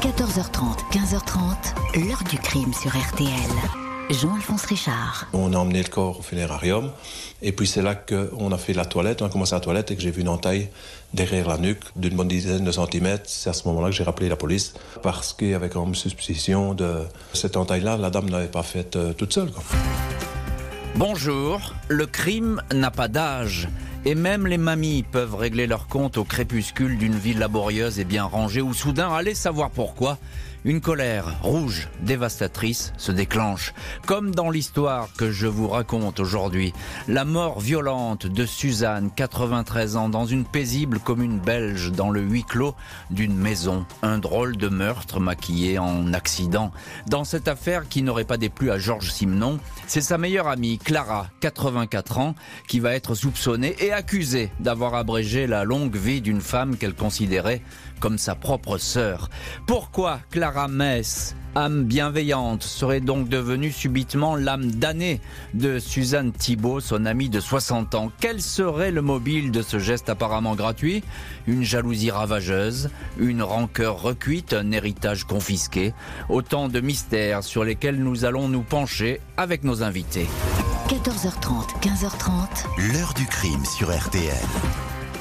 14h30, 15h30, l'heure du crime sur RTL. Jean-Alphonse Richard. On a emmené le corps au funérarium et puis c'est là qu'on a fait la toilette, on a commencé la toilette et que j'ai vu une entaille derrière la nuque d'une bonne dizaine de centimètres. C'est à ce moment-là que j'ai rappelé la police parce qu'il y avait quand même suspicion de cette entaille-là, la dame n'avait pas faite euh, toute seule. Bonjour, le crime n'a pas d'âge. Et même les mamies peuvent régler leur compte au crépuscule d'une vie laborieuse et bien rangée où soudain, allez savoir pourquoi, une colère rouge, dévastatrice, se déclenche. Comme dans l'histoire que je vous raconte aujourd'hui. La mort violente de Suzanne, 93 ans, dans une paisible commune belge, dans le huis clos d'une maison. Un drôle de meurtre maquillé en accident. Dans cette affaire qui n'aurait pas déplu à Georges Simenon, c'est sa meilleure amie, Clara, 84 ans, qui va être soupçonnée et accusée d'avoir abrégé la longue vie d'une femme qu'elle considérait comme sa propre sœur. Pourquoi Clara Mess, âme bienveillante, serait donc devenue subitement l'âme damnée de Suzanne Thibault, son amie de 60 ans? Quel serait le mobile de ce geste apparemment gratuit? Une jalousie ravageuse, une rancœur recuite, un héritage confisqué Autant de mystères sur lesquels nous allons nous pencher avec nos invités. 14h30, 15h30. L'heure du crime sur RTL.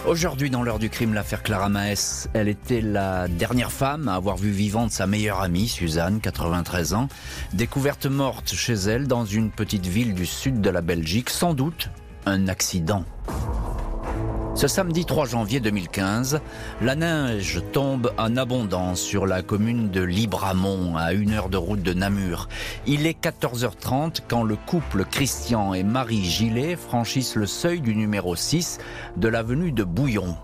Aujourd'hui, dans l'heure du crime, l'affaire Clara Maes, elle était la dernière femme à avoir vu vivante sa meilleure amie, Suzanne, 93 ans, découverte morte chez elle dans une petite ville du sud de la Belgique, sans doute un accident. Ce samedi 3 janvier 2015, la neige tombe en abondance sur la commune de Libramont, à une heure de route de Namur. Il est 14h30 quand le couple Christian et Marie Gillet franchissent le seuil du numéro 6 de l'avenue de Bouillon.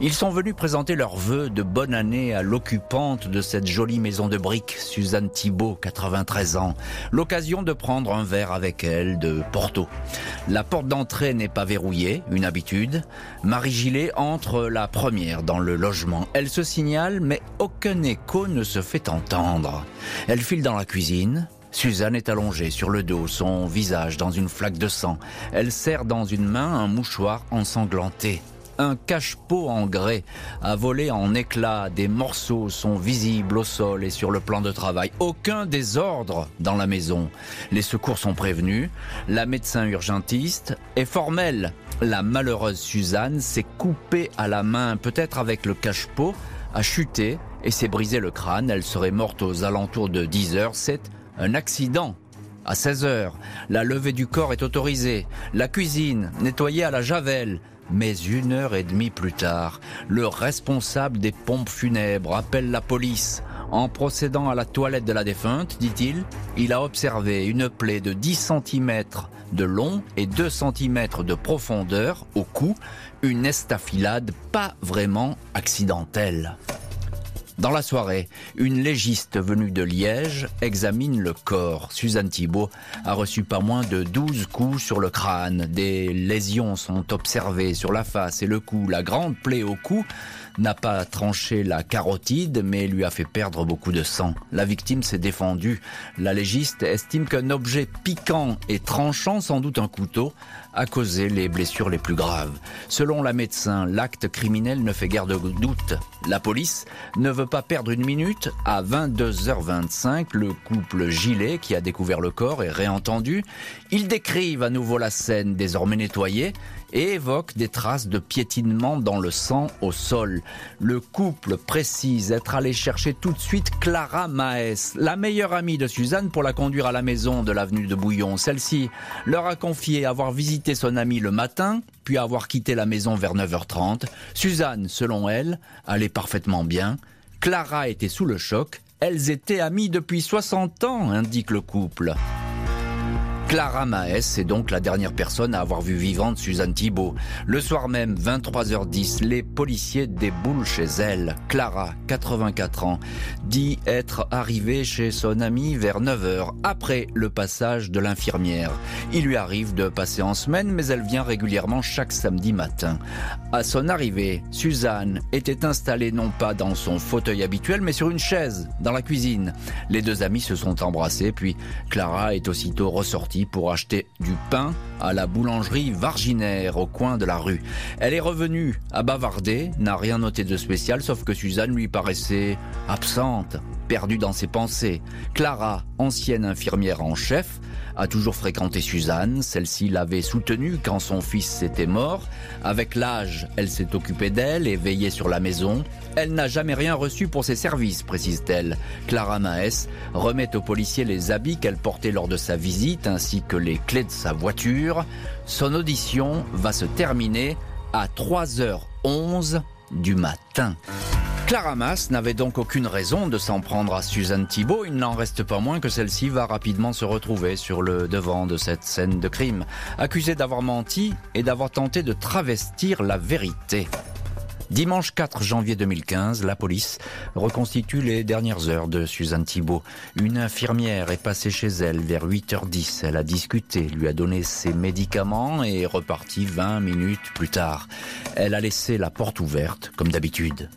Ils sont venus présenter leurs vœux de bonne année à l'occupante de cette jolie maison de briques, Suzanne Thibault, 93 ans. L'occasion de prendre un verre avec elle de Porto. La porte d'entrée n'est pas verrouillée, une habitude. Marie Gillet entre la première dans le logement. Elle se signale, mais aucun écho ne se fait entendre. Elle file dans la cuisine, Suzanne est allongée sur le dos, son visage dans une flaque de sang. Elle serre dans une main un mouchoir ensanglanté un cache-pot en grès a volé en éclats. Des morceaux sont visibles au sol et sur le plan de travail. Aucun désordre dans la maison. Les secours sont prévenus. La médecin urgentiste est formelle. La malheureuse Suzanne s'est coupée à la main, peut-être avec le cache-pot, a chuté et s'est brisé le crâne. Elle serait morte aux alentours de 10 heures. C'est un accident à 16 heures. La levée du corps est autorisée. La cuisine, nettoyée à la javel. Mais une heure et demie plus tard, le responsable des pompes funèbres appelle la police. En procédant à la toilette de la défunte, dit-il, il a observé une plaie de 10 cm de long et 2 cm de profondeur au cou, une estafilade pas vraiment accidentelle. Dans la soirée, une légiste venue de Liège examine le corps. Suzanne Thibault a reçu pas moins de 12 coups sur le crâne. Des lésions sont observées sur la face et le cou. La grande plaie au cou n'a pas tranché la carotide, mais lui a fait perdre beaucoup de sang. La victime s'est défendue. La légiste estime qu'un objet piquant et tranchant, sans doute un couteau, a causé les blessures les plus graves. Selon la médecin, l'acte criminel ne fait guère de doute. La police ne veut pas perdre une minute. À 22h25, le couple Gilet, qui a découvert le corps, est réentendu. Ils décrivent à nouveau la scène désormais nettoyée et évoquent des traces de piétinement dans le sang au sol. Le couple précise être allé chercher tout de suite Clara Maes, la meilleure amie de Suzanne, pour la conduire à la maison de l'avenue de Bouillon. Celle-ci leur a confié avoir visité son amie le matin, puis avoir quitté la maison vers 9h30. Suzanne, selon elle, allait parfaitement bien. Clara était sous le choc. Elles étaient amies depuis 60 ans, indique le couple. Clara Maes est donc la dernière personne à avoir vu vivante Suzanne Thibault. Le soir même, 23h10, les policiers déboulent chez elle. Clara, 84 ans, dit être arrivée chez son amie vers 9h, après le passage de l'infirmière. Il lui arrive de passer en semaine, mais elle vient régulièrement chaque samedi matin. À son arrivée, Suzanne était installée non pas dans son fauteuil habituel, mais sur une chaise, dans la cuisine. Les deux amis se sont embrassés, puis Clara est aussitôt ressortie pour acheter du pain à la boulangerie Varginaire au coin de la rue. Elle est revenue à bavarder, n'a rien noté de spécial sauf que Suzanne lui paraissait absente. Perdu dans ses pensées. Clara, ancienne infirmière en chef, a toujours fréquenté Suzanne. Celle-ci l'avait soutenue quand son fils était mort. Avec l'âge, elle s'est occupée d'elle et veillée sur la maison. Elle n'a jamais rien reçu pour ses services, précise-t-elle. Clara Maes remet au policier les habits qu'elle portait lors de sa visite ainsi que les clés de sa voiture. Son audition va se terminer à 3h11 du matin. Clara Mass n'avait donc aucune raison de s'en prendre à Suzanne Thibault. Il n'en reste pas moins que celle-ci va rapidement se retrouver sur le devant de cette scène de crime, accusée d'avoir menti et d'avoir tenté de travestir la vérité. Dimanche 4 janvier 2015, la police reconstitue les dernières heures de Suzanne Thibault. Une infirmière est passée chez elle vers 8h10. Elle a discuté, lui a donné ses médicaments et est repartie 20 minutes plus tard. Elle a laissé la porte ouverte, comme d'habitude.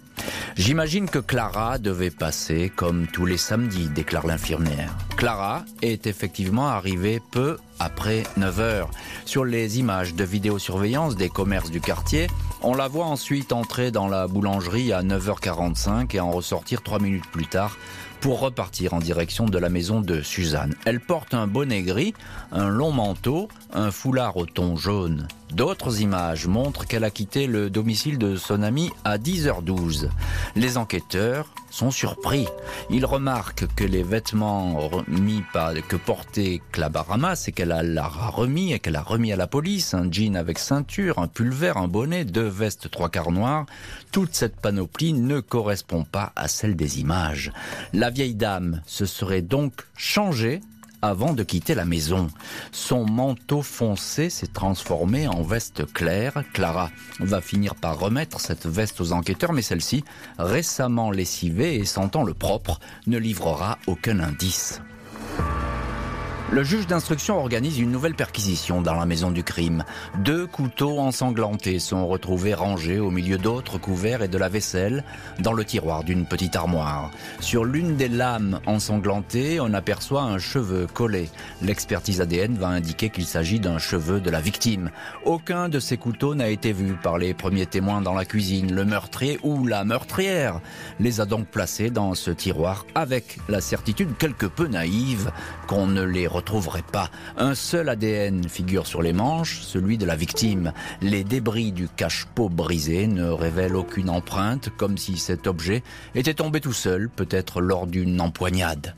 J'imagine que Clara devait passer comme tous les samedis, déclare l'infirmière. Clara est effectivement arrivée peu après 9 heures. Sur les images de vidéosurveillance des commerces du quartier, on la voit ensuite entrer dans la boulangerie à 9h45 et en ressortir 3 minutes plus tard pour repartir en direction de la maison de Suzanne. Elle porte un bonnet gris, un long manteau, un foulard au ton jaune. D'autres images montrent qu'elle a quitté le domicile de son ami à 10h12. Les enquêteurs sont surpris. Ils remarquent que les vêtements remis que portait Clabarama, c'est qu'elle a, remis et qu'elle a remis à la police un jean avec ceinture, un pull un bonnet, deux vestes trois quarts noirs. Toute cette panoplie ne correspond pas à celle des images. La vieille dame se serait donc changée avant de quitter la maison. Son manteau foncé s'est transformé en veste claire. Clara va finir par remettre cette veste aux enquêteurs, mais celle-ci, récemment lessivée et sentant le propre, ne livrera aucun indice. Le juge d'instruction organise une nouvelle perquisition dans la maison du crime. Deux couteaux ensanglantés sont retrouvés rangés au milieu d'autres couverts et de la vaisselle dans le tiroir d'une petite armoire. Sur l'une des lames ensanglantées, on aperçoit un cheveu collé. L'expertise ADN va indiquer qu'il s'agit d'un cheveu de la victime. Aucun de ces couteaux n'a été vu par les premiers témoins dans la cuisine. Le meurtrier ou la meurtrière les a donc placés dans ce tiroir avec la certitude quelque peu naïve qu'on ne les retrouverait pas. Un seul ADN figure sur les manches, celui de la victime. Les débris du cache-pot brisé ne révèlent aucune empreinte, comme si cet objet était tombé tout seul, peut-être lors d'une empoignade.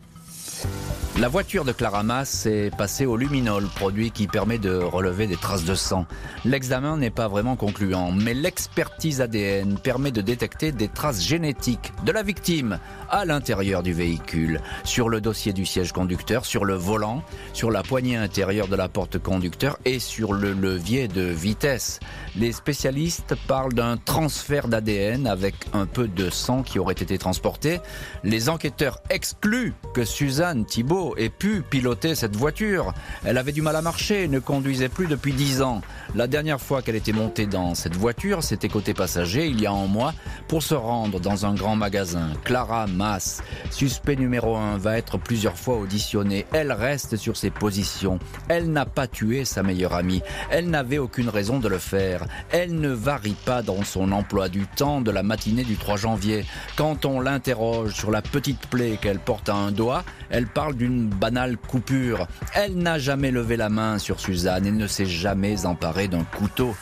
La voiture de Claramas est passée au luminol, produit qui permet de relever des traces de sang. L'examen n'est pas vraiment concluant, mais l'expertise ADN permet de détecter des traces génétiques de la victime à l'intérieur du véhicule, sur le dossier du siège conducteur, sur le volant, sur la poignée intérieure de la porte conducteur et sur le levier de vitesse. Les spécialistes parlent d'un transfert d'ADN avec un peu de sang qui aurait été transporté. Les enquêteurs excluent que Suzanne Thibault ait pu piloter cette voiture. Elle avait du mal à marcher ne conduisait plus depuis dix ans. La dernière fois qu'elle était montée dans cette voiture, c'était côté passager, il y a un mois, pour se rendre dans un grand magasin. Clara Mass, suspect numéro un, va être plusieurs fois auditionnée. Elle reste sur ses positions. Elle n'a pas tué sa meilleure amie. Elle n'avait aucune raison de le faire. Elle ne varie pas dans son emploi du temps de la matinée du 3 janvier. Quand on l'interroge sur la petite plaie qu'elle porte à un doigt, elle parle d'une banale coupure. Elle n'a jamais levé la main sur Suzanne et ne s'est jamais emparée d'un couteau.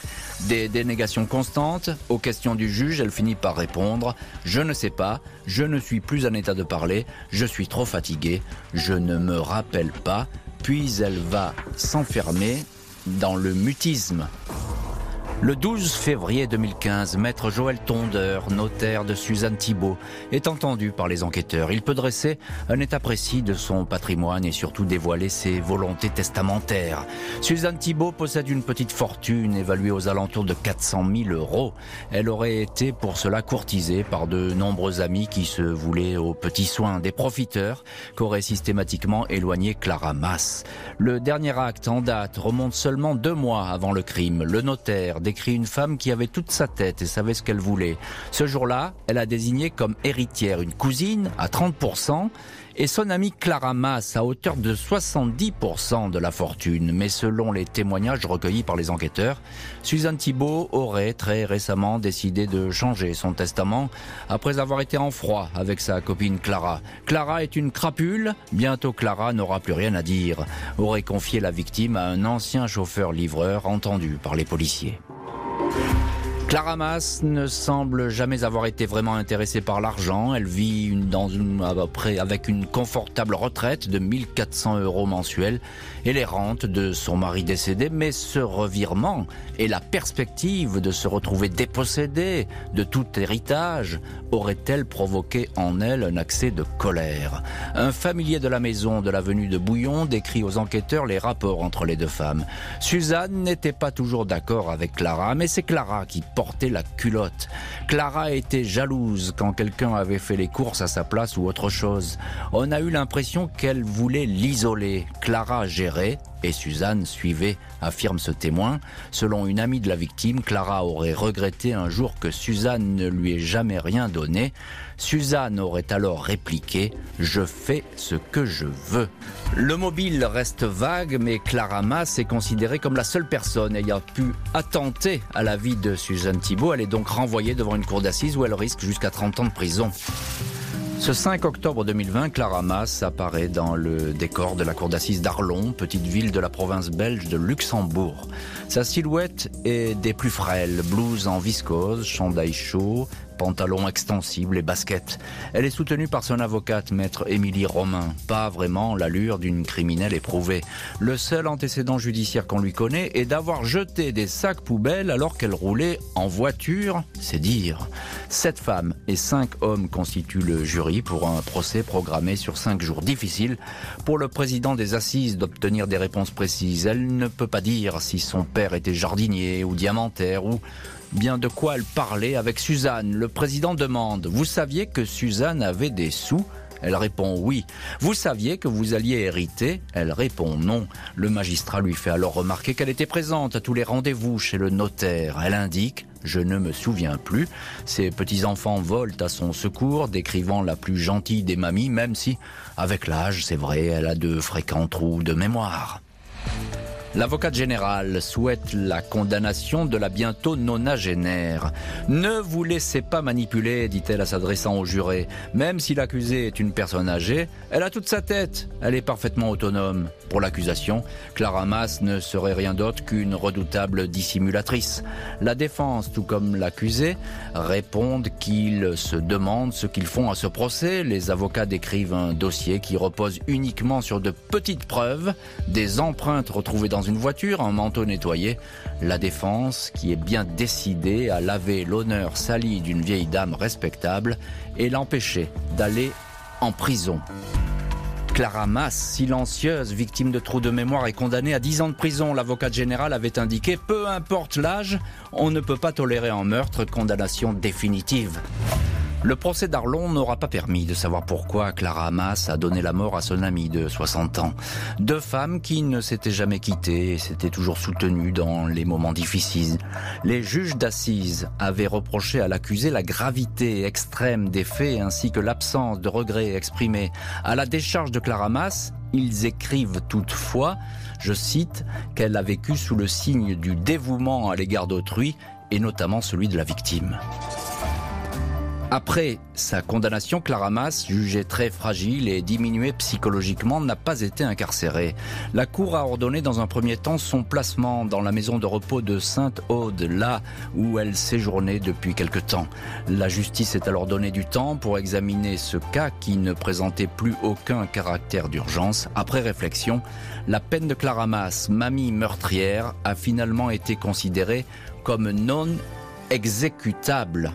Des dénégations constantes aux questions du juge, elle finit par répondre ⁇ Je ne sais pas, je ne suis plus en état de parler, je suis trop fatiguée, je ne me rappelle pas ⁇ puis elle va s'enfermer dans le mutisme. Le 12 février 2015, maître Joël Tondeur, notaire de Suzanne Thibault, est entendu par les enquêteurs. Il peut dresser un état précis de son patrimoine et surtout dévoiler ses volontés testamentaires. Suzanne Thibault possède une petite fortune évaluée aux alentours de 400 000 euros. Elle aurait été pour cela courtisée par de nombreux amis qui se voulaient aux petits soins, des profiteurs qu'aurait systématiquement éloigné Clara Mass. Le dernier acte en date remonte seulement deux mois avant le crime. Le notaire décrit une femme qui avait toute sa tête et savait ce qu'elle voulait. Ce jour-là, elle a désigné comme héritière une cousine à 30% et son amie Clara Mass à hauteur de 70% de la fortune. Mais selon les témoignages recueillis par les enquêteurs, Suzanne Thibault aurait très récemment décidé de changer son testament après avoir été en froid avec sa copine Clara. Clara est une crapule, bientôt Clara n'aura plus rien à dire, aurait confié la victime à un ancien chauffeur-livreur entendu par les policiers. Clara Mass ne semble jamais avoir été vraiment intéressée par l'argent. Elle vit une, avec une confortable retraite de 1400 euros mensuels et les rentes de son mari décédé. Mais ce revirement et la perspective de se retrouver dépossédée de tout héritage aurait-elle provoqué en elle un accès de colère? Un familier de la maison de l'avenue de Bouillon décrit aux enquêteurs les rapports entre les deux femmes. Suzanne n'était pas toujours d'accord avec Clara, mais c'est Clara qui la culotte. Clara était jalouse quand quelqu'un avait fait les courses à sa place ou autre chose. On a eu l'impression qu'elle voulait l'isoler. Clara gérait et Suzanne suivait, affirme ce témoin. Selon une amie de la victime, Clara aurait regretté un jour que Suzanne ne lui ait jamais rien donné. Suzanne aurait alors répliqué ⁇ Je fais ce que je veux ⁇ Le mobile reste vague, mais Clara Mass est considérée comme la seule personne ayant pu attenter à la vie de Suzanne Thibault. Elle est donc renvoyée devant une cour d'assises où elle risque jusqu'à 30 ans de prison. Ce 5 octobre 2020, Clara Mass apparaît dans le décor de la cour d'assises d'Arlon, petite ville de la province belge de Luxembourg. Sa silhouette est des plus frêles, blouse en viscose, chandail chaud, pantalon extensible et baskets. Elle est soutenue par son avocate, maître Émilie Romain. Pas vraiment l'allure d'une criminelle éprouvée. Le seul antécédent judiciaire qu'on lui connaît est d'avoir jeté des sacs poubelles alors qu'elle roulait en voiture, c'est dire. Sept femmes et cinq hommes constituent le jury pour un procès programmé sur cinq jours difficiles pour le président des assises d'obtenir des réponses précises. Elle ne peut pas dire si son père était jardinier ou diamantaire ou bien de quoi elle parlait avec Suzanne. Le président demande Vous saviez que Suzanne avait des sous? Elle répond oui. Vous saviez que vous alliez hériter? Elle répond non. Le magistrat lui fait alors remarquer qu'elle était présente à tous les rendez-vous chez le notaire. Elle indique je ne me souviens plus. Ses petits-enfants volent à son secours, décrivant la plus gentille des mamies, même si, avec l'âge, c'est vrai, elle a de fréquents trous de mémoire. L'avocate générale souhaite la condamnation de la bientôt nonagénaire. Ne vous laissez pas manipuler, dit-elle en s'adressant au juré. Même si l'accusée est une personne âgée, elle a toute sa tête. Elle est parfaitement autonome. Pour l'accusation, Clara Mass ne serait rien d'autre qu'une redoutable dissimulatrice. La défense, tout comme l'accusé, répondent qu'ils se demandent ce qu'ils font à ce procès. Les avocats décrivent un dossier qui repose uniquement sur de petites preuves, des empreintes retrouvées dans une voiture, un manteau nettoyé. La défense, qui est bien décidée à laver l'honneur sali d'une vieille dame respectable et l'empêcher d'aller en prison. Clara Mass, silencieuse, victime de trous de mémoire, est condamnée à 10 ans de prison. L'avocat général avait indiqué, peu importe l'âge, on ne peut pas tolérer un meurtre, condamnation définitive. Le procès d'Arlon n'aura pas permis de savoir pourquoi Clara Hamas a donné la mort à son amie de 60 ans. Deux femmes qui ne s'étaient jamais quittées et s'étaient toujours soutenues dans les moments difficiles. Les juges d'assises avaient reproché à l'accusé la gravité extrême des faits ainsi que l'absence de regret exprimé. À la décharge de Clara Hamas, ils écrivent toutefois, je cite, qu'elle a vécu sous le signe du dévouement à l'égard d'autrui et notamment celui de la victime. Après sa condamnation, Clara Mass, jugée très fragile et diminuée psychologiquement, n'a pas été incarcérée. La Cour a ordonné dans un premier temps son placement dans la maison de repos de Sainte-Aude, là où elle séjournait depuis quelque temps. La justice est alors donné du temps pour examiner ce cas qui ne présentait plus aucun caractère d'urgence. Après réflexion, la peine de Clara Mass, mamie meurtrière, a finalement été considérée comme non exécutable.